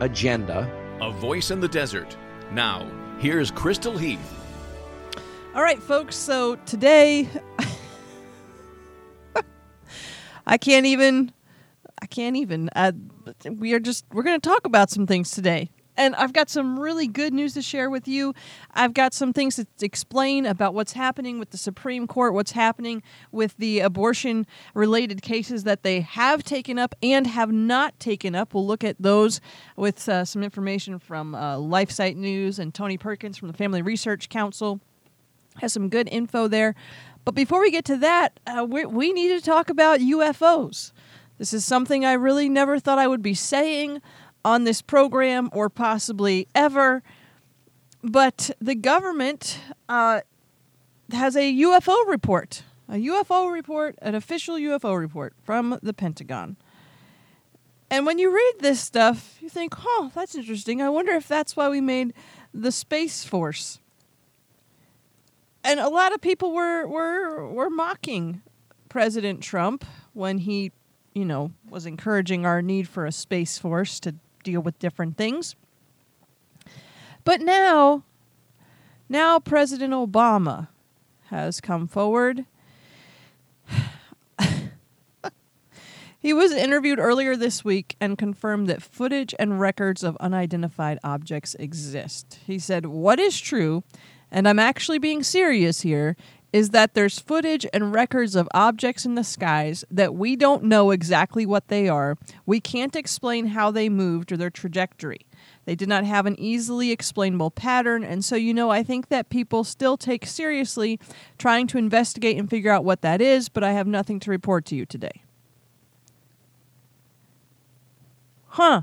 agenda. A voice in the desert. Now, here's Crystal Heath. All right, folks. So today, I can't even. I can't even. Uh, we are just. We're going to talk about some things today. And I've got some really good news to share with you. I've got some things to explain about what's happening with the Supreme Court, what's happening with the abortion related cases that they have taken up and have not taken up. We'll look at those with uh, some information from uh, LifeSite News and Tony Perkins from the Family Research Council. Has some good info there. But before we get to that, uh, we, we need to talk about UFOs. This is something I really never thought I would be saying on this program or possibly ever. But the government uh, has a UFO report, a UFO report, an official UFO report from the Pentagon. And when you read this stuff, you think, huh, that's interesting. I wonder if that's why we made the Space Force. And a lot of people were, were, were mocking President Trump when he, you know, was encouraging our need for a Space Force to deal with different things. But now, now President Obama has come forward. he was interviewed earlier this week and confirmed that footage and records of unidentified objects exist. He said, What is true, and I'm actually being serious here, is that there's footage and records of objects in the skies that we don't know exactly what they are. We can't explain how they moved or their trajectory. They did not have an easily explainable pattern, and so, you know, I think that people still take seriously trying to investigate and figure out what that is, but I have nothing to report to you today. Huh.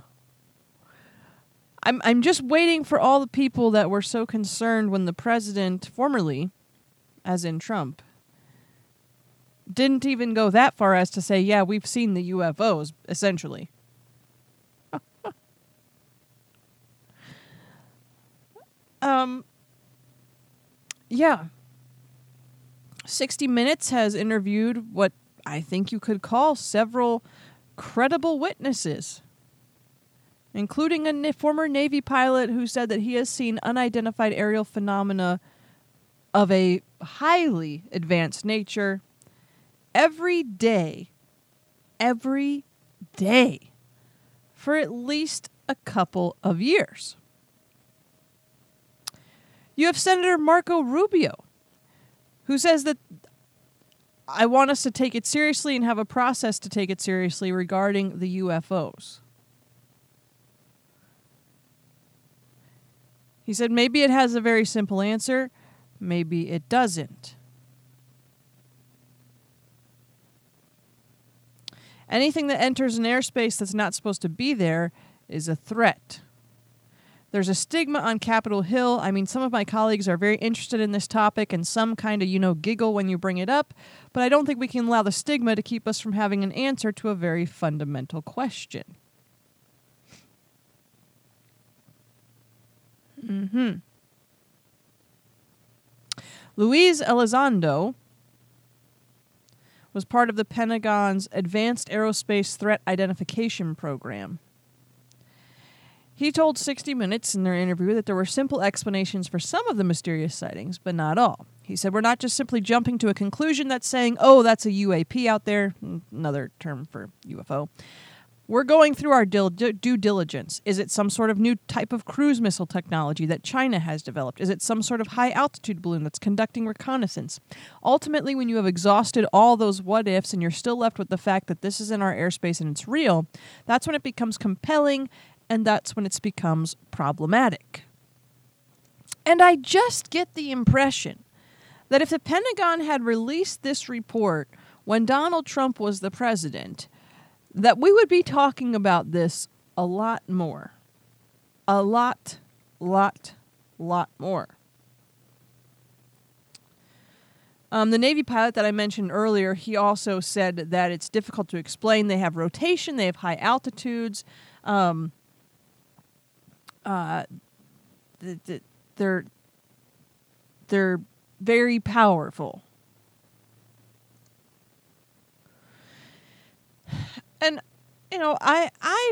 I'm, I'm just waiting for all the people that were so concerned when the president, formerly, as in Trump, didn't even go that far as to say, yeah, we've seen the UFOs, essentially. um, yeah. 60 Minutes has interviewed what I think you could call several credible witnesses, including a former Navy pilot who said that he has seen unidentified aerial phenomena of a highly advanced nature every day, every day, for at least a couple of years. You have Senator Marco Rubio, who says that I want us to take it seriously and have a process to take it seriously regarding the UFOs. He said maybe it has a very simple answer maybe it doesn't. Anything that enters an airspace that's not supposed to be there is a threat. There's a stigma on Capitol Hill. I mean, some of my colleagues are very interested in this topic and some kind of, you know, giggle when you bring it up, but I don't think we can allow the stigma to keep us from having an answer to a very fundamental question. Mm-hmm. Luis Elizondo was part of the Pentagon's Advanced Aerospace Threat Identification Program. He told 60 Minutes in their interview that there were simple explanations for some of the mysterious sightings, but not all. He said, We're not just simply jumping to a conclusion that's saying, oh, that's a UAP out there, another term for UFO. We're going through our due diligence. Is it some sort of new type of cruise missile technology that China has developed? Is it some sort of high altitude balloon that's conducting reconnaissance? Ultimately, when you have exhausted all those what ifs and you're still left with the fact that this is in our airspace and it's real, that's when it becomes compelling and that's when it becomes problematic. And I just get the impression that if the Pentagon had released this report when Donald Trump was the president, that we would be talking about this a lot more. a lot, lot, lot more. Um, the Navy pilot that I mentioned earlier, he also said that it's difficult to explain. They have rotation, they have high altitudes. Um, uh, th- th- they're they're very powerful. And you know, I I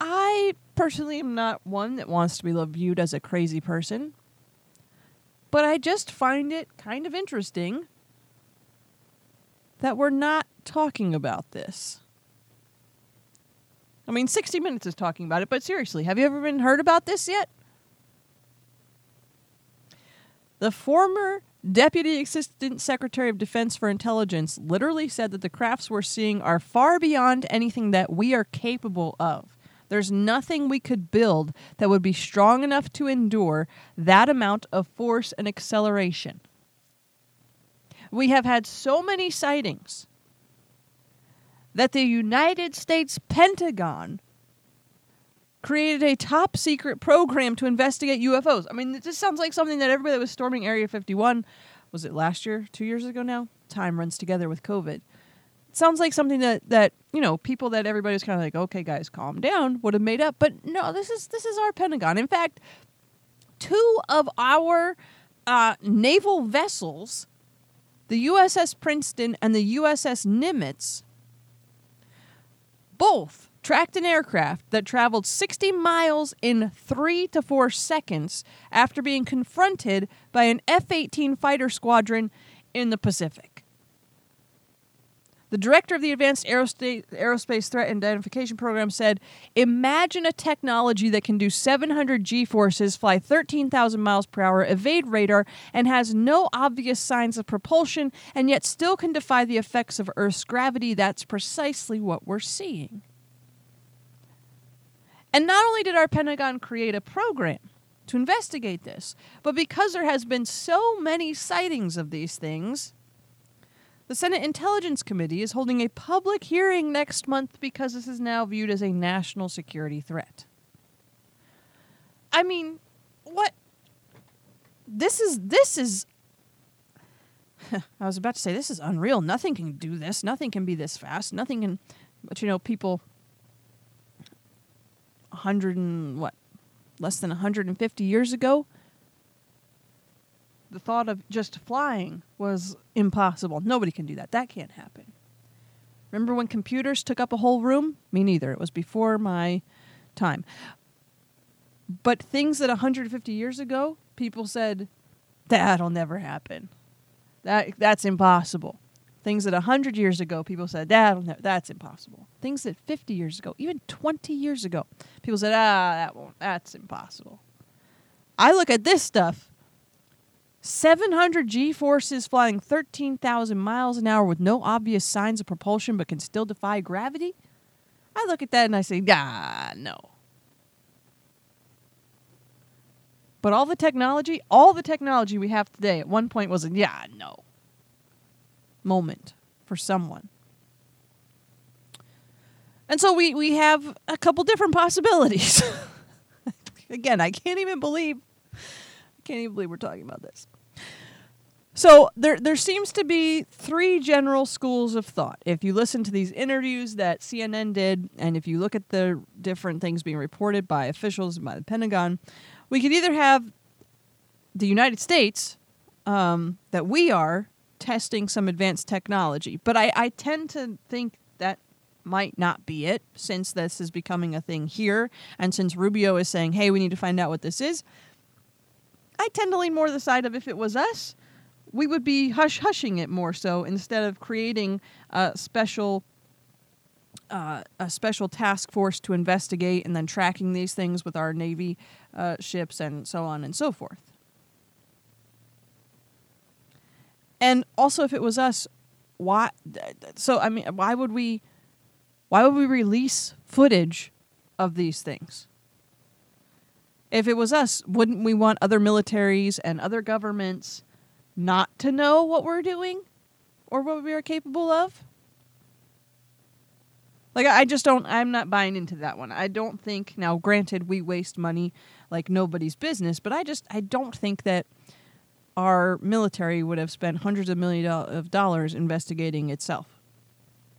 I personally am not one that wants to be viewed as a crazy person. But I just find it kind of interesting that we're not talking about this. I mean, 60 Minutes is talking about it, but seriously, have you ever been heard about this yet? The former Deputy Assistant Secretary of Defense for Intelligence literally said that the crafts we're seeing are far beyond anything that we are capable of. There's nothing we could build that would be strong enough to endure that amount of force and acceleration. We have had so many sightings that the United States Pentagon created a top secret program to investigate UFOs. I mean, this sounds like something that everybody that was storming Area 51 was it last year, two years ago now? Time runs together with COVID. It sounds like something that that you know people that everybody's kind of like, okay, guys, calm down, would have made up. But no, this is this is our Pentagon. In fact, two of our uh, naval vessels, the USS Princeton and the USS Nimitz, both tracked an aircraft that traveled 60 miles in three to four seconds after being confronted by an F 18 fighter squadron in the Pacific. The director of the Advanced Aerospace, Threat Identification Program said Imagine a technology that can do 700 G forces, fly 13,000 miles per hour, evade radar, and has no obvious signs of propulsion, and yet still can defy the effects of Earth's gravity. That's precisely what we're seeing. And not only did our Pentagon create a program to investigate this, but because there has been so many sightings of these things, the Senate Intelligence Committee is holding a public hearing next month because this is now viewed as a national security threat. I mean, what this is this is I was about to say this is unreal. Nothing can do this. Nothing can be this fast. Nothing can but you know people 100 and what? Less than 150 years ago the thought of just flying was impossible. Nobody can do that. That can't happen. Remember when computers took up a whole room? Me neither. It was before my time. But things that 150 years ago, people said, that'll never happen. That that's impossible. Things that 100 years ago, people said, that'll that's impossible. Things that 50 years ago, even 20 years ago, people said, ah, that won't, that's impossible. I look at this stuff 700 G forces flying 13,000 miles an hour with no obvious signs of propulsion but can still defy gravity? I look at that and I say, ah, no. But all the technology, all the technology we have today at one point was yeah, no moment for someone. And so we, we have a couple different possibilities. Again, I can't even believe I can't even believe we're talking about this. So there there seems to be three general schools of thought. If you listen to these interviews that CNN did, and if you look at the different things being reported by officials and by the Pentagon, we could either have the United States um, that we are testing some advanced technology, but I, I tend to think that might not be it since this is becoming a thing here, and since Rubio is saying, "Hey, we need to find out what this is." I tend to lean more the side of if it was us we would be hush hushing it more so instead of creating a special uh, a special task force to investigate and then tracking these things with our navy uh, ships and so on and so forth. And also, if it was us, why? So I mean, why would we? Why would we release footage of these things? If it was us, wouldn't we want other militaries and other governments not to know what we're doing or what we are capable of? Like I just don't I'm not buying into that one. I don't think now granted we waste money like nobody's business, but I just I don't think that our military would have spent hundreds of millions of dollars investigating itself.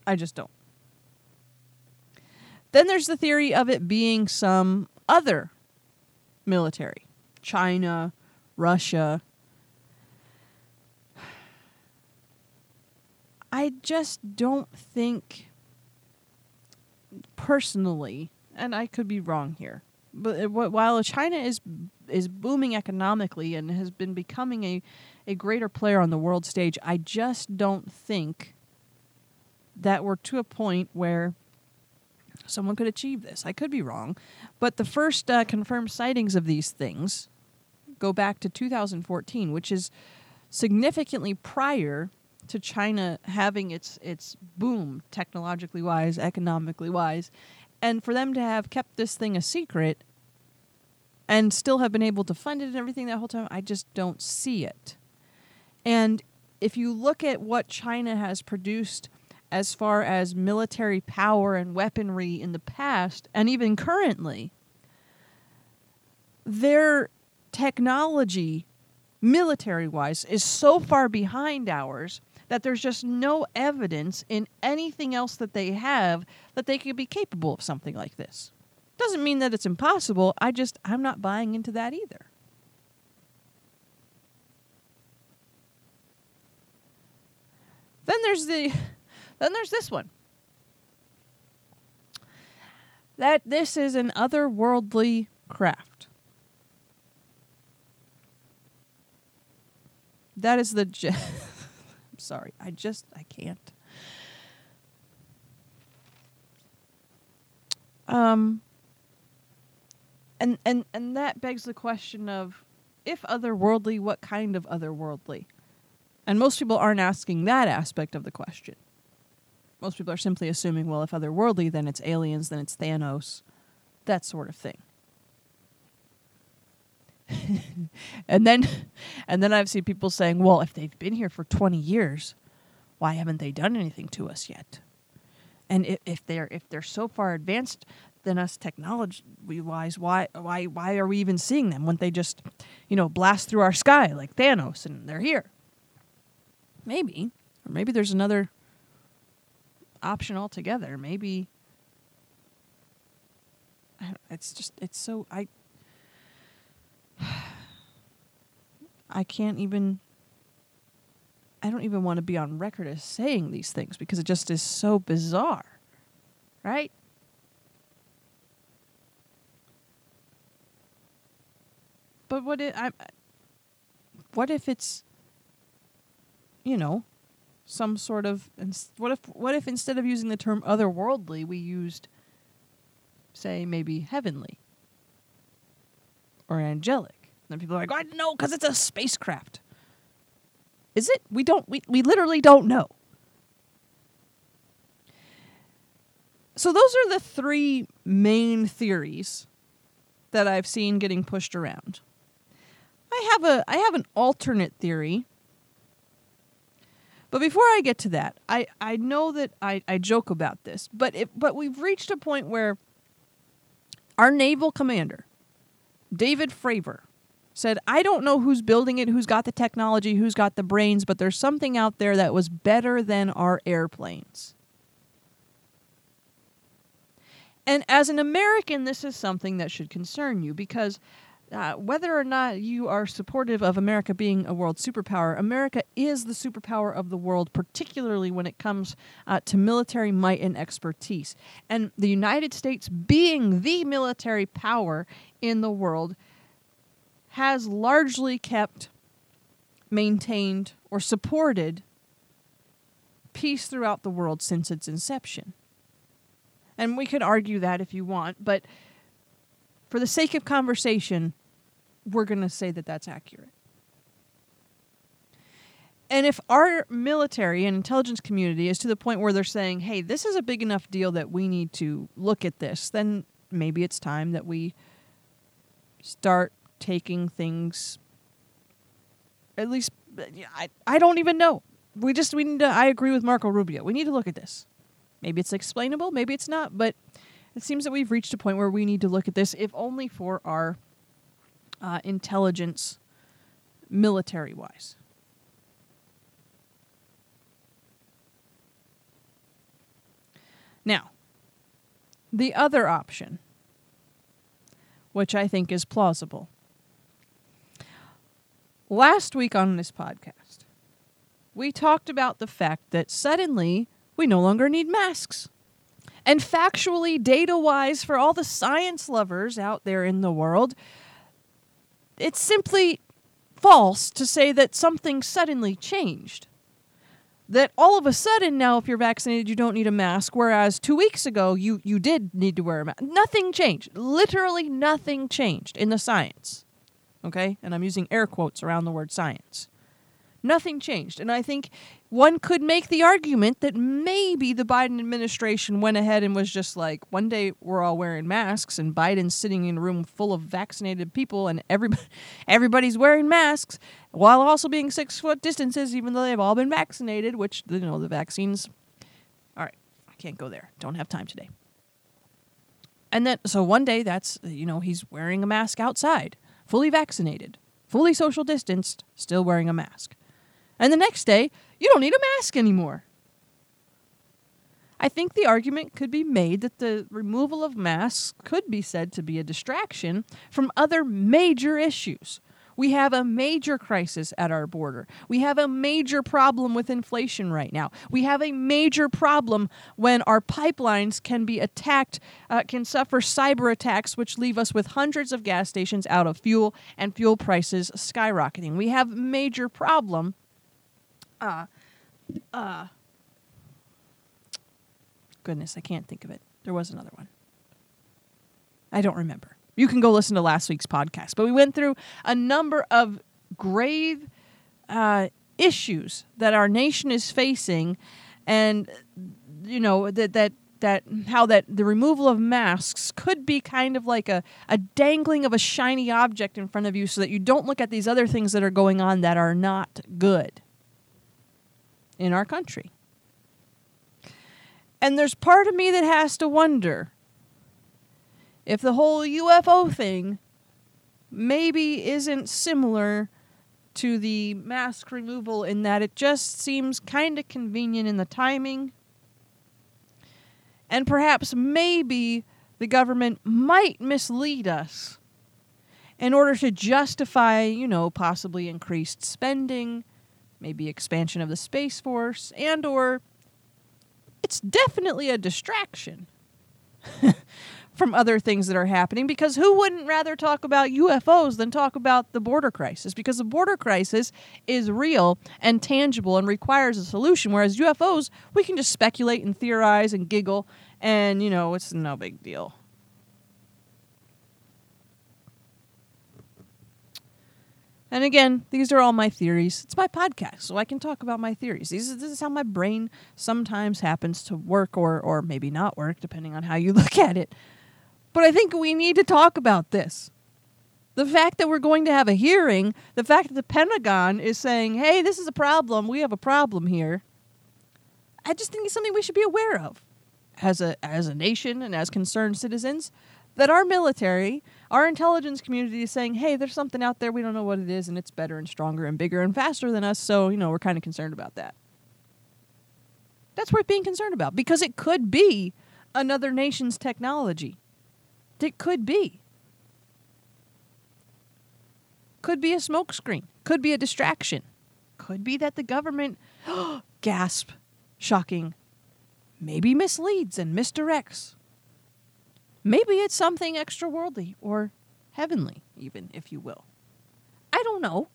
I just don't. Then there's the theory of it being some other military. China, Russia. I just don't think personally, and I could be wrong here, but while China is is booming economically and has been becoming a a greater player on the world stage, I just don't think that we're to a point where someone could achieve this. I could be wrong, but the first uh, confirmed sightings of these things go back to 2014, which is significantly prior to China having its its boom technologically wise, economically wise, and for them to have kept this thing a secret and still have been able to fund it and everything that whole time, I just don't see it. And if you look at what China has produced as far as military power and weaponry in the past and even currently, their technology military wise is so far behind ours that there's just no evidence in anything else that they have that they could be capable of something like this. Doesn't mean that it's impossible. I just, I'm not buying into that either. Then there's the, then there's this one. That this is an otherworldly craft. That is the. Ge- I'm sorry. I just I can't. Um and and and that begs the question of if otherworldly, what kind of otherworldly? And most people aren't asking that aspect of the question. Most people are simply assuming, well, if otherworldly, then it's aliens, then it's Thanos, that sort of thing. and then and then I've seen people saying, "Well, if they've been here for 20 years, why haven't they done anything to us yet?" And if, if they're if they're so far advanced than us technology wise, why why why are we even seeing them? Wouldn't they just, you know, blast through our sky like Thanos and they're here? Maybe, or maybe there's another option altogether. Maybe it's just it's so I I can't even I don't even want to be on record as saying these things because it just is so bizarre. Right? But what if I what if it's you know some sort of what if what if instead of using the term otherworldly we used say maybe heavenly or angelic then people are like, I know because it's a spacecraft. Is it? We don't. We we literally don't know. So those are the three main theories that I've seen getting pushed around. I have a I have an alternate theory. But before I get to that, I, I know that I, I joke about this, but it, but we've reached a point where our naval commander, David Fravor, said, I don't know who's building it, who's got the technology, who's got the brains, but there's something out there that was better than our airplanes. And as an American, this is something that should concern you because uh, whether or not you are supportive of America being a world superpower, America is the superpower of the world, particularly when it comes uh, to military might and expertise. And the United States, being the military power in the world, has largely kept, maintained, or supported peace throughout the world since its inception. And we could argue that if you want, but for the sake of conversation, we're going to say that that's accurate. And if our military and intelligence community is to the point where they're saying, hey, this is a big enough deal that we need to look at this, then maybe it's time that we start taking things at least I, I don't even know. We just we need to I agree with Marco Rubio. We need to look at this. Maybe it's explainable, maybe it's not, but it seems that we've reached a point where we need to look at this, if only for our uh, intelligence, military wise. Now, the other option, which I think is plausible. Last week on this podcast, we talked about the fact that suddenly we no longer need masks. And factually, data wise, for all the science lovers out there in the world, it's simply false to say that something suddenly changed. That all of a sudden now, if you're vaccinated, you don't need a mask, whereas two weeks ago you, you did need to wear a mask. Nothing changed. Literally nothing changed in the science. Okay? And I'm using air quotes around the word science. Nothing changed. And I think one could make the argument that maybe the Biden administration went ahead and was just like, one day we're all wearing masks, and Biden's sitting in a room full of vaccinated people, and everybody, everybody's wearing masks while also being six foot distances, even though they've all been vaccinated, which, you know, the vaccines. All right, I can't go there. Don't have time today. And then, so one day that's, you know, he's wearing a mask outside, fully vaccinated, fully social distanced, still wearing a mask. And the next day, you don't need a mask anymore. I think the argument could be made that the removal of masks could be said to be a distraction from other major issues. We have a major crisis at our border. We have a major problem with inflation right now. We have a major problem when our pipelines can be attacked, uh, can suffer cyber attacks, which leave us with hundreds of gas stations out of fuel and fuel prices skyrocketing. We have major problem uh, uh, goodness, I can't think of it. There was another one. I don't remember. You can go listen to last week's podcast, but we went through a number of grave uh, issues that our nation is facing, and you know that that that how that the removal of masks could be kind of like a, a dangling of a shiny object in front of you so that you don't look at these other things that are going on that are not good in our country. And there's part of me that has to wonder if the whole UFO thing maybe isn't similar to the mask removal in that it just seems kind of convenient in the timing. And perhaps maybe the government might mislead us in order to justify, you know, possibly increased spending maybe expansion of the space force and or it's definitely a distraction from other things that are happening because who wouldn't rather talk about UFOs than talk about the border crisis? Because the border crisis is real and tangible and requires a solution whereas UFOs we can just speculate and theorize and giggle and you know it's no big deal And again, these are all my theories. It's my podcast, so I can talk about my theories. This is how my brain sometimes happens to work or, or maybe not work, depending on how you look at it. But I think we need to talk about this. The fact that we're going to have a hearing, the fact that the Pentagon is saying, hey, this is a problem, we have a problem here, I just think it's something we should be aware of as a, as a nation and as concerned citizens that our military our intelligence community is saying, hey, there's something out there, we don't know what it is, and it's better and stronger and bigger and faster than us, so, you know, we're kind of concerned about that. That's worth being concerned about because it could be another nation's technology. It could be. Could be a smokescreen. Could be a distraction. Could be that the government, gasp, shocking, maybe misleads and misdirects Maybe it's something extraworldly or heavenly, even, if you will. I don't know.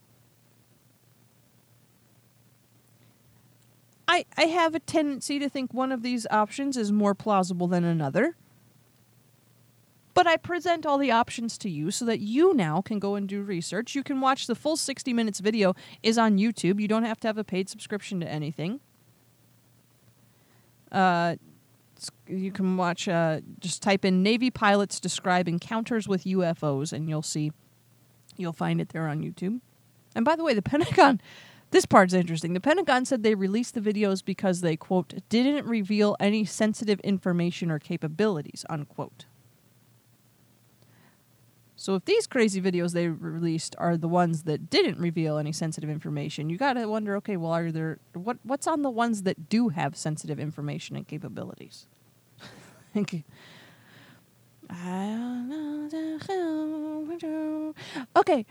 I, I have a tendency to think one of these options is more plausible than another. But I present all the options to you so that you now can go and do research. You can watch the full 60 minutes video is on YouTube. You don't have to have a paid subscription to anything. Uh, you can watch. Uh, just type in Navy pilots describe encounters with UFOs, and you'll see. You'll find it there on YouTube. And by the way, the Pentagon, This part's interesting. The Pentagon said they released the videos because they, quote, didn't reveal any sensitive information or capabilities, unquote. So if these crazy videos they released are the ones that didn't reveal any sensitive information, you got to wonder, okay, well, are there what what's on the ones that do have sensitive information and capabilities? Okay. Okay,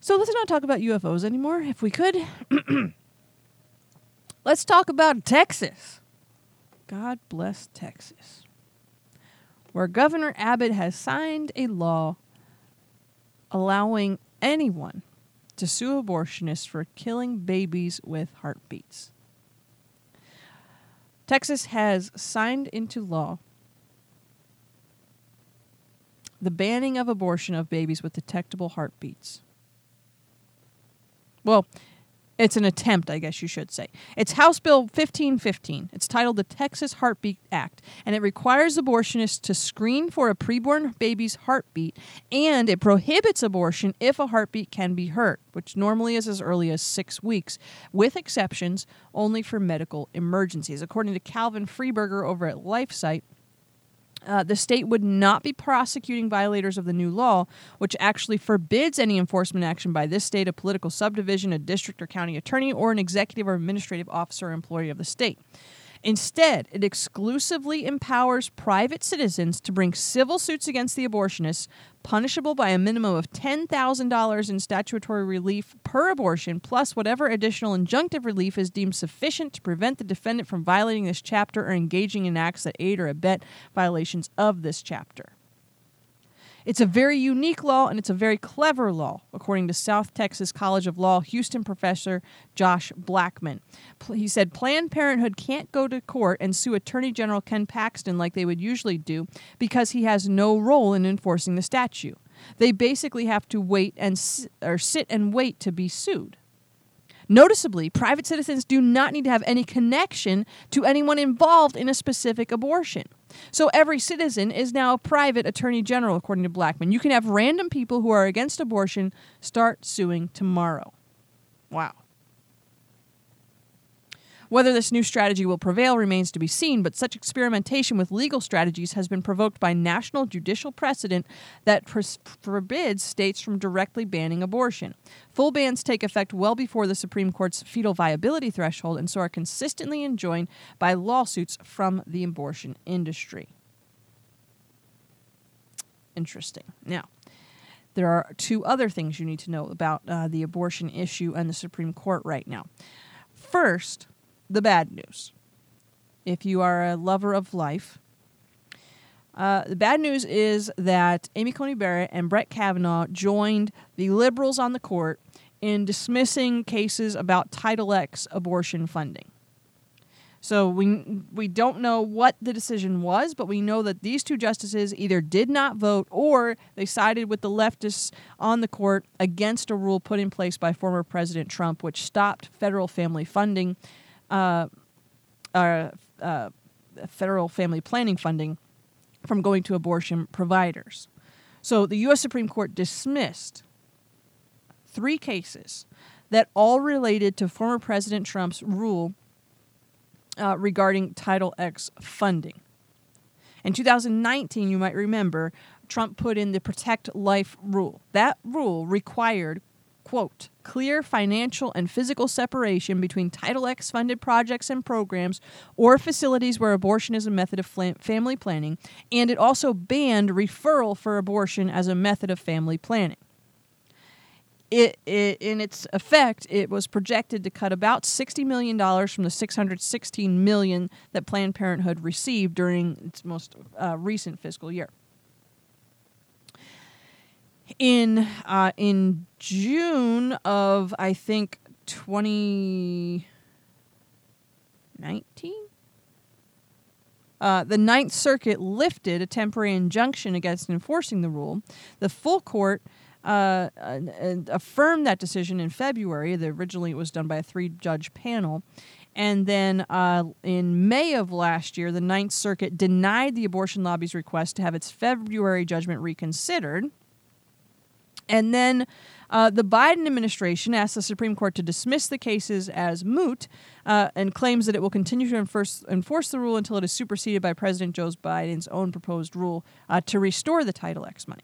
so let's not talk about UFOs anymore, if we could. let's talk about Texas. God bless Texas, where Governor Abbott has signed a law allowing anyone to sue abortionists for killing babies with heartbeats. Texas has signed into law the banning of abortion of babies with detectable heartbeats. Well, it's an attempt, I guess you should say. It's House Bill 1515. It's titled the Texas Heartbeat Act, and it requires abortionists to screen for a preborn baby's heartbeat, and it prohibits abortion if a heartbeat can be heard, which normally is as early as six weeks, with exceptions only for medical emergencies. According to Calvin Freiburger over at LifeSite, uh, the state would not be prosecuting violators of the new law, which actually forbids any enforcement action by this state, a political subdivision, a district or county attorney, or an executive or administrative officer or employee of the state. Instead, it exclusively empowers private citizens to bring civil suits against the abortionists, punishable by a minimum of $10,000 in statutory relief per abortion, plus whatever additional injunctive relief is deemed sufficient to prevent the defendant from violating this chapter or engaging in acts that aid or abet violations of this chapter. It's a very unique law and it's a very clever law, according to South Texas College of Law Houston professor Josh Blackman. He said Planned Parenthood can't go to court and sue Attorney General Ken Paxton like they would usually do because he has no role in enforcing the statute. They basically have to wait and or sit and wait to be sued. Noticeably, private citizens do not need to have any connection to anyone involved in a specific abortion. So every citizen is now a private attorney general, according to Blackman. You can have random people who are against abortion start suing tomorrow. Wow. Whether this new strategy will prevail remains to be seen, but such experimentation with legal strategies has been provoked by national judicial precedent that pres- forbids states from directly banning abortion. Full bans take effect well before the Supreme Court's fetal viability threshold and so are consistently enjoined by lawsuits from the abortion industry. Interesting. Now, there are two other things you need to know about uh, the abortion issue and the Supreme Court right now. First, the bad news. If you are a lover of life, uh, the bad news is that Amy Coney Barrett and Brett Kavanaugh joined the liberals on the court in dismissing cases about Title X abortion funding. So we we don't know what the decision was, but we know that these two justices either did not vote or they sided with the leftists on the court against a rule put in place by former President Trump, which stopped federal family funding uh, uh, federal family planning funding from going to abortion providers. So the U.S. Supreme Court dismissed three cases that all related to former President Trump's rule uh, regarding Title X funding. In 2019, you might remember, Trump put in the Protect Life rule. That rule required quote, clear financial and physical separation between Title X funded projects and programs or facilities where abortion is a method of family planning, and it also banned referral for abortion as a method of family planning. It, it, in its effect, it was projected to cut about $60 million from the 616 million that Planned Parenthood received during its most uh, recent fiscal year in uh, in June of I think 2019. Uh, the Ninth Circuit lifted a temporary injunction against enforcing the rule. The full court uh, affirmed that decision in February. The, originally, it was done by a three judge panel. And then uh, in May of last year, the Ninth Circuit denied the abortion lobby's request to have its February judgment reconsidered And then uh, the Biden administration asked the Supreme Court to dismiss the cases as moot uh, and claims that it will continue to enforce, enforce the rule until it is superseded by President Joe Biden's own proposed rule uh, to restore the Title X money.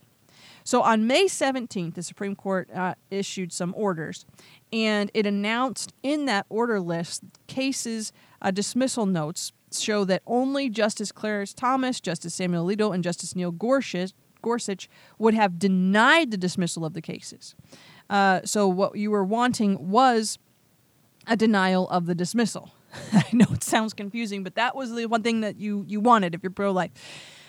So on May 17th, the Supreme Court uh, issued some orders, and it announced in that order list cases uh, dismissal notes show that only Justice Clarence Thomas, Justice Samuel Alito, and Justice Neil Gorsuch, Gorsuch would have denied the dismissal of the cases. Uh, so what you were wanting was a denial of the dismissal. I know it sounds confusing, but that was the one thing that you you wanted if you're pro-life.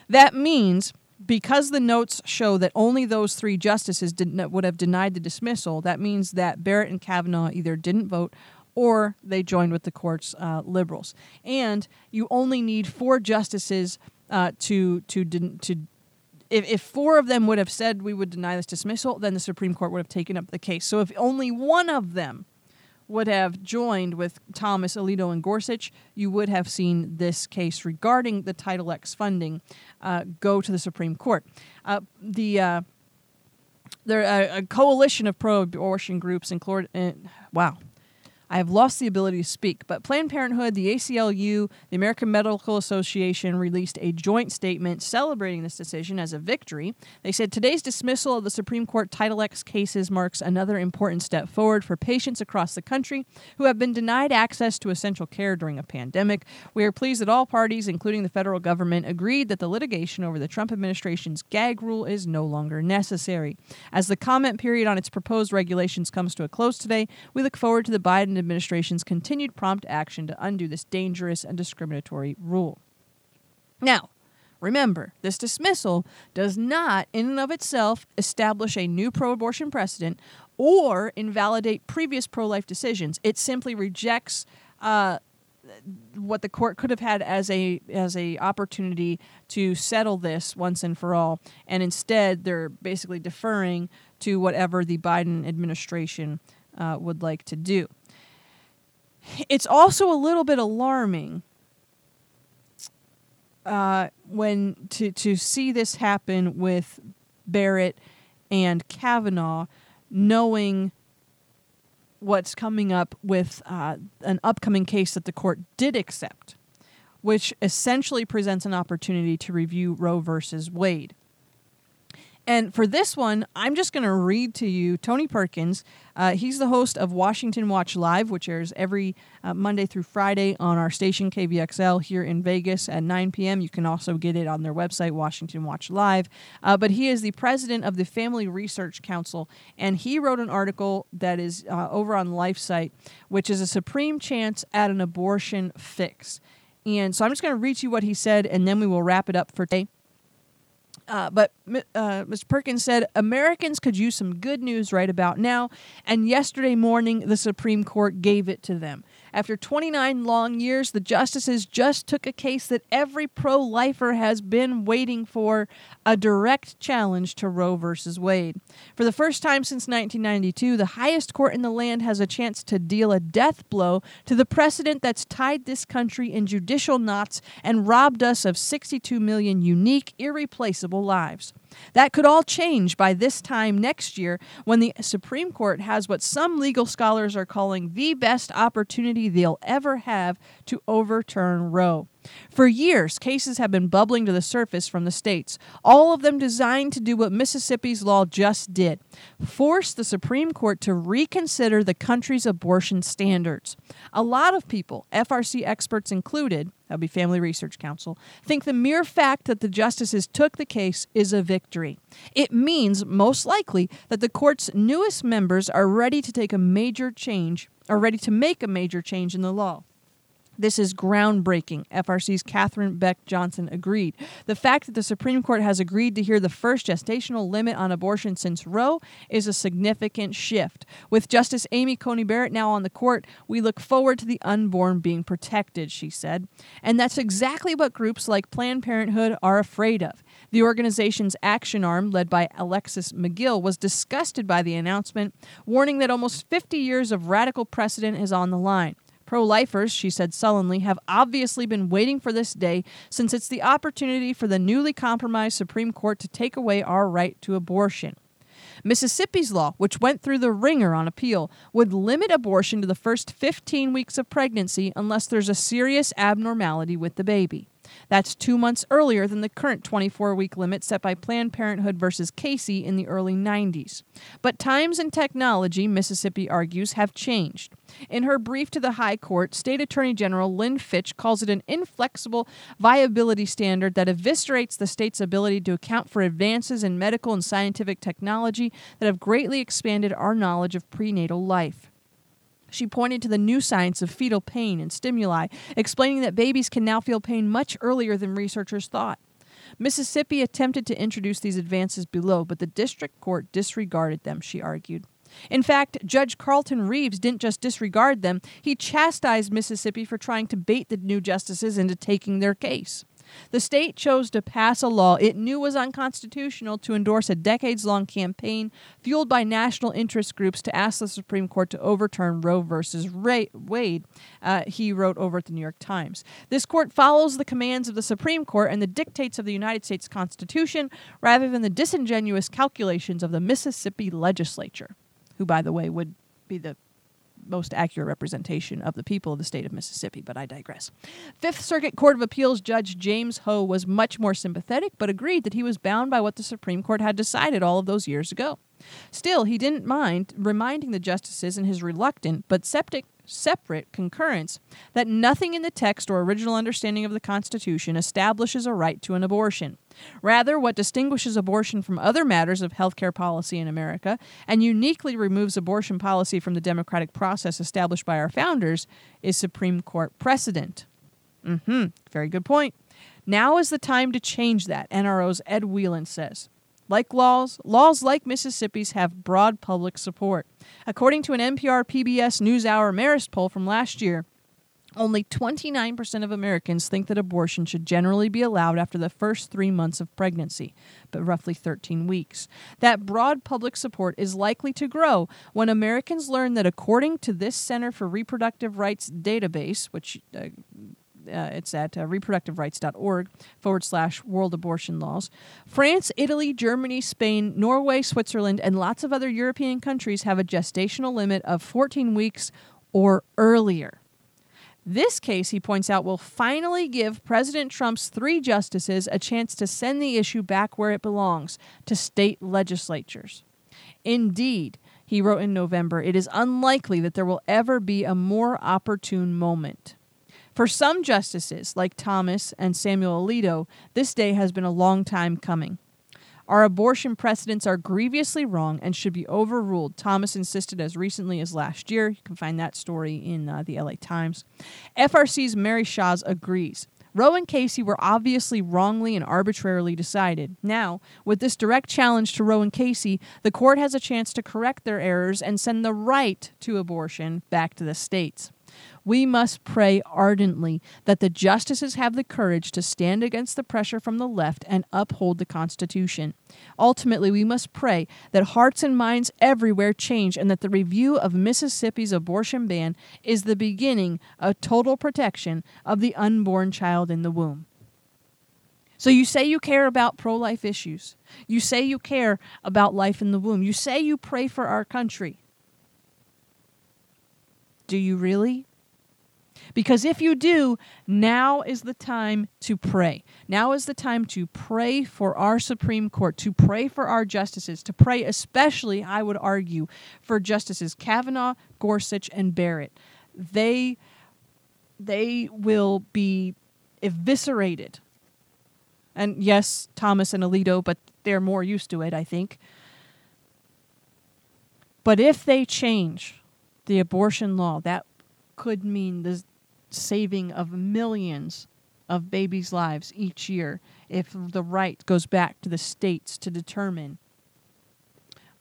That means because the notes show that only those three justices did, would have denied the dismissal, that means that Barrett and Kavanaugh either didn't vote or they joined with the court's uh, liberals. And you only need four justices uh, to to to. If, if four of them would have said we would deny this dismissal, then the Supreme Court would have taken up the case. So if only one of them would have joined with Thomas, Alito, and Gorsuch, you would have seen this case regarding the Title X funding uh, go to the Supreme Court. Uh, the uh, there a, a, coalition of pro-abortion groups, including uh, wow, I have lost the ability to speak, but Planned Parenthood, the ACLU, the American Medical Association released a joint statement celebrating this decision as a victory. They said today's dismissal of the Supreme Court Title X cases marks another important step forward for patients across the country who have been denied access to essential care during a pandemic. We are pleased that all parties, including the federal government, agreed that the litigation over the Trump administration's gag rule is no longer necessary. As the comment period on its proposed regulations comes to a close today, we look forward to the Biden administration's continued prompt action to undo this dangerous and discriminatory rule. Now, remember, this dismissal does not, in and of itself, establish a new pro abortion precedent or invalidate previous pro life decisions. It simply rejects. Uh, what the court could have had as a as a opportunity to settle this once and for all, and instead they're basically deferring to whatever the Biden administration uh, would like to do. It's also a little bit alarming uh, when to to see this happen with Barrett and Kavanaugh, knowing what's coming up with uh, an upcoming case that the court did accept, which essentially presents an opportunity to review Roe versus Wade. And for this one, I'm just going to read to you Tony Perkins. Uh, he's the host of Washington Watch Live, which airs every uh, Monday through Friday on our station KVXL here in Vegas at 9 p.m. You can also get it on their website, Washington Watch Live. Uh, but he is the president of the Family Research Council, and he wrote an article that is uh, over on LifeSite, which is a supreme chance at an abortion fix. And so I'm just going to read to you what he said, and then we will wrap it up for today. Uh, but uh, Mr. Perkins said Americans could use some good news right about now, and yesterday morning the Supreme Court gave it to them. After 29 long years, the justices just took a case that every pro lifer has been waiting for a direct challenge to Roe v. Wade. For the first time since 1992, the highest court in the land has a chance to deal a death blow to the precedent that's tied this country in judicial knots and robbed us of 62 million unique, irreplaceable lives. That could all change by this time next year when the Supreme Court has what some legal scholars are calling the best opportunity they'll ever have to overturn Roe. For years, cases have been bubbling to the surface from the states, all of them designed to do what Mississippi's law just did force the Supreme Court to reconsider the country's abortion standards. A lot of people, FRC experts included, that would be Family Research Council, think the mere fact that the justices took the case is a victory. It means, most likely, that the court's newest members are ready to take a major change, are ready to make a major change in the law. This is groundbreaking. FRC's Katherine Beck Johnson agreed. The fact that the Supreme Court has agreed to hear the first gestational limit on abortion since Roe is a significant shift. With Justice Amy Coney Barrett now on the court, we look forward to the unborn being protected, she said. And that's exactly what groups like Planned Parenthood are afraid of. The organization's action arm, led by Alexis McGill, was disgusted by the announcement, warning that almost 50 years of radical precedent is on the line. Pro lifers, she said sullenly, have obviously been waiting for this day since it's the opportunity for the newly compromised Supreme Court to take away our right to abortion. Mississippi's law, which went through the wringer on appeal, would limit abortion to the first 15 weeks of pregnancy unless there's a serious abnormality with the baby. That's two months earlier than the current 24 week limit set by Planned Parenthood versus Casey in the early 90s. But times and technology, Mississippi argues, have changed. In her brief to the High Court, State Attorney General Lynn Fitch calls it an inflexible viability standard that eviscerates the state's ability to account for advances in medical and scientific technology that have greatly expanded our knowledge of prenatal life. She pointed to the new science of fetal pain and stimuli, explaining that babies can now feel pain much earlier than researchers thought. Mississippi attempted to introduce these advances below, but the district court disregarded them, she argued. In fact, Judge Carlton Reeves didn't just disregard them, he chastised Mississippi for trying to bait the new justices into taking their case. The state chose to pass a law it knew was unconstitutional to endorse a decades long campaign fueled by national interest groups to ask the Supreme Court to overturn Roe v. Wade, uh, he wrote over at the New York Times. This court follows the commands of the Supreme Court and the dictates of the United States Constitution rather than the disingenuous calculations of the Mississippi legislature, who, by the way, would be the most accurate representation of the people of the state of Mississippi, but I digress. Fifth Circuit Court of Appeals Judge James Ho was much more sympathetic, but agreed that he was bound by what the Supreme Court had decided all of those years ago. Still, he didn't mind reminding the justices in his reluctant but septic separate concurrence that nothing in the text or original understanding of the Constitution establishes a right to an abortion. Rather, what distinguishes abortion from other matters of healthcare policy in America and uniquely removes abortion policy from the democratic process established by our founders is Supreme Court precedent. Mm-hmm. Very good point. Now is the time to change that, NRO's Ed Whelan says. Like laws, laws like Mississippi's have broad public support. According to an NPR PBS NewsHour Marist poll from last year, only 29% of Americans think that abortion should generally be allowed after the first three months of pregnancy, but roughly 13 weeks. That broad public support is likely to grow when Americans learn that, according to this Center for Reproductive Rights database, which uh, uh, it's at uh, reproductiverights.org forward slash world abortion laws. France, Italy, Germany, Spain, Norway, Switzerland, and lots of other European countries have a gestational limit of 14 weeks or earlier. This case, he points out, will finally give President Trump's three justices a chance to send the issue back where it belongs to state legislatures. Indeed, he wrote in November, it is unlikely that there will ever be a more opportune moment. For some justices, like Thomas and Samuel Alito, this day has been a long time coming. Our abortion precedents are grievously wrong and should be overruled, Thomas insisted as recently as last year. You can find that story in uh, the LA Times. FRC's Mary Shaws agrees. Roe and Casey were obviously wrongly and arbitrarily decided. Now, with this direct challenge to Roe and Casey, the court has a chance to correct their errors and send the right to abortion back to the states. We must pray ardently that the justices have the courage to stand against the pressure from the left and uphold the Constitution. Ultimately, we must pray that hearts and minds everywhere change and that the review of Mississippi's abortion ban is the beginning of total protection of the unborn child in the womb. So you say you care about pro life issues. You say you care about life in the womb. You say you pray for our country. Do you really? Because if you do, now is the time to pray. Now is the time to pray for our Supreme Court, to pray for our justices, to pray especially, I would argue, for Justices Kavanaugh, Gorsuch, and Barrett. They they will be eviscerated. And yes, Thomas and Alito, but they're more used to it, I think. But if they change the abortion law, that could mean the saving of millions of babies' lives each year if the right goes back to the states to determine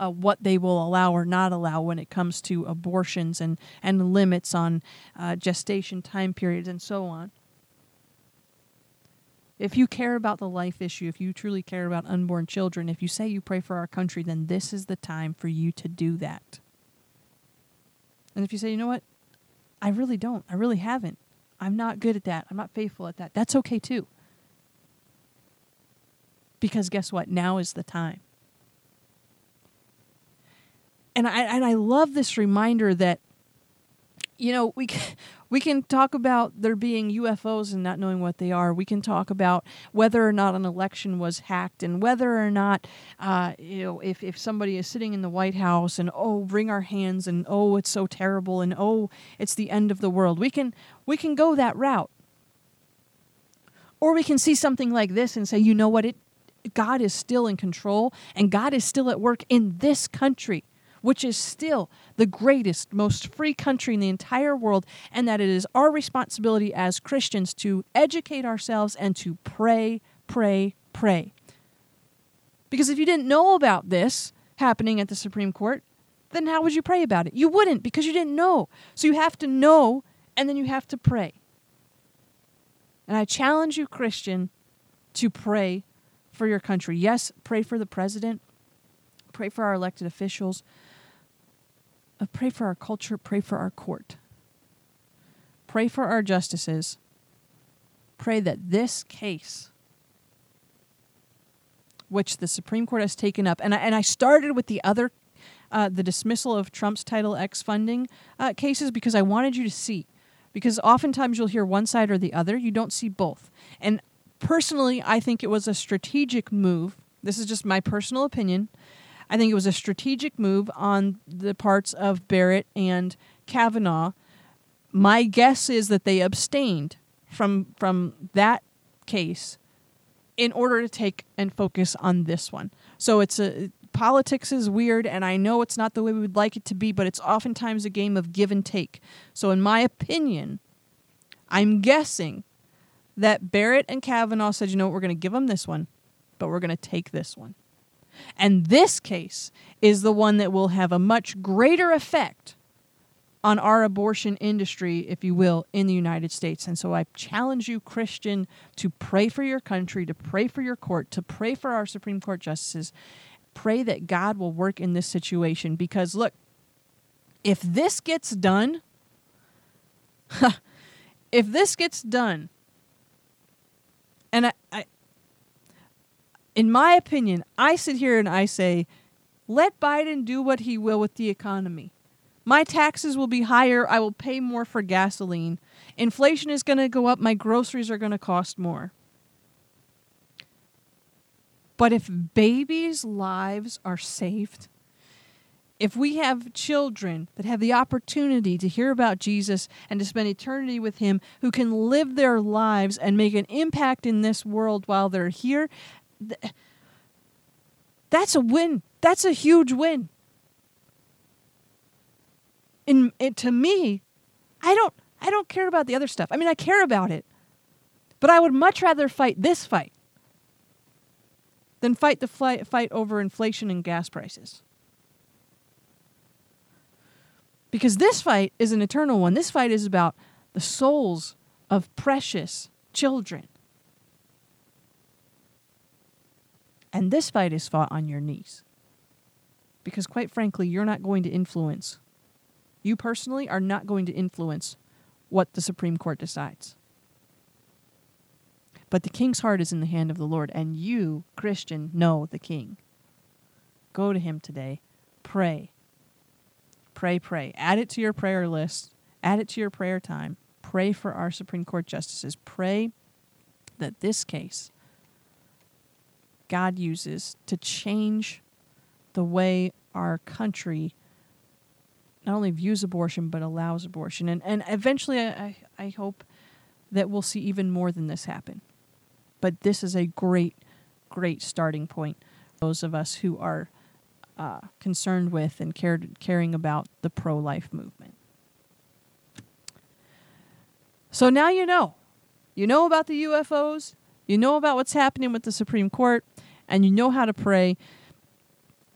uh, what they will allow or not allow when it comes to abortions and, and limits on uh, gestation time periods and so on. If you care about the life issue, if you truly care about unborn children, if you say you pray for our country, then this is the time for you to do that. And if you say, you know what, I really don't. I really haven't. I'm not good at that. I'm not faithful at that. That's okay too. Because guess what? Now is the time. and I and I love this reminder that you know we can, we can talk about there being UFOs and not knowing what they are. We can talk about whether or not an election was hacked and whether or not uh, you know if if somebody is sitting in the White House and oh wring our hands and oh it's so terrible and oh it's the end of the world. We can we can go that route. Or we can see something like this and say, you know what, it God is still in control and God is still at work in this country, which is still the greatest, most free country in the entire world, and that it is our responsibility as Christians to educate ourselves and to pray, pray, pray. Because if you didn't know about this happening at the Supreme Court, then how would you pray about it? You wouldn't because you didn't know. So you have to know and then you have to pray. And I challenge you, Christian, to pray for your country. Yes, pray for the president, pray for our elected officials, uh, pray for our culture, pray for our court, pray for our justices. Pray that this case, which the Supreme Court has taken up, and I, and I started with the other, uh, the dismissal of Trump's Title X funding uh, cases because I wanted you to see because oftentimes you'll hear one side or the other. You don't see both. And personally, I think it was a strategic move. This is just my personal opinion. I think it was a strategic move on the parts of Barrett and Kavanaugh. My guess is that they abstained from from that case in order to take and focus on this one. So it's a politics is weird and I know it's not the way we would like it to be, but it's oftentimes a game of give and take. So in my opinion, I'm guessing that Barrett and Kavanaugh said, you know what, we're going to give them this one, but we're going to take this one. And this case is the one that will have a much greater effect on our abortion industry, if you will, in the United States. And so I challenge you, Christian, to pray for your country, to pray for your court, to pray for our Supreme Court justices. Pray that God will work in this situation because, look, if this gets done, if this gets done, and I, I, in my opinion, I sit here and I say, let Biden do what he will with the economy. My taxes will be higher. I will pay more for gasoline. Inflation is going to go up. My groceries are going to cost more. But if babies' lives are saved, if we have children that have the opportunity to hear about Jesus and to spend eternity with Him, who can live their lives and make an impact in this world while they're here, th- that's a win. That's a huge win. In to me, I don't I don't care about the other stuff. I mean, I care about it, but I would much rather fight this fight than fight the fight, fight over inflation and gas prices. Because this fight is an eternal one. This fight is about the souls of precious children. And this fight is fought on your knees. Because, quite frankly, you're not going to influence, you personally are not going to influence what the Supreme Court decides. But the king's heart is in the hand of the Lord, and you, Christian, know the king. Go to him today. Pray. Pray, pray. Add it to your prayer list. Add it to your prayer time. Pray for our Supreme Court justices. Pray that this case God uses to change the way our country not only views abortion but allows abortion. And, and eventually, I, I hope that we'll see even more than this happen. But this is a great, great starting point. For those of us who are uh, concerned with and cared, caring about the pro life movement. So now you know. You know about the UFOs, you know about what's happening with the Supreme Court, and you know how to pray.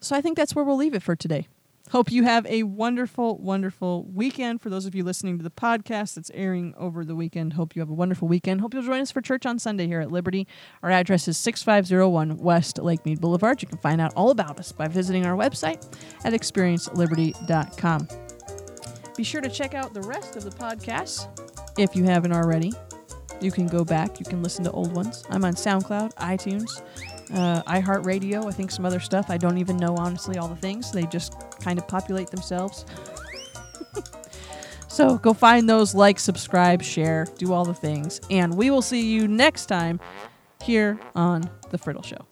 So I think that's where we'll leave it for today. Hope you have a wonderful, wonderful weekend. For those of you listening to the podcast that's airing over the weekend, hope you have a wonderful weekend. Hope you'll join us for church on Sunday here at Liberty. Our address is 6501 West Lake Mead Boulevard. You can find out all about us by visiting our website at experienceliberty.com. Be sure to check out the rest of the podcasts if you haven't already. You can go back, you can listen to old ones. I'm on SoundCloud, iTunes, uh, iHeartRadio. I think some other stuff. I don't even know honestly all the things. They just kind of populate themselves. so go find those, like, subscribe, share, do all the things, and we will see you next time here on the Friddle Show.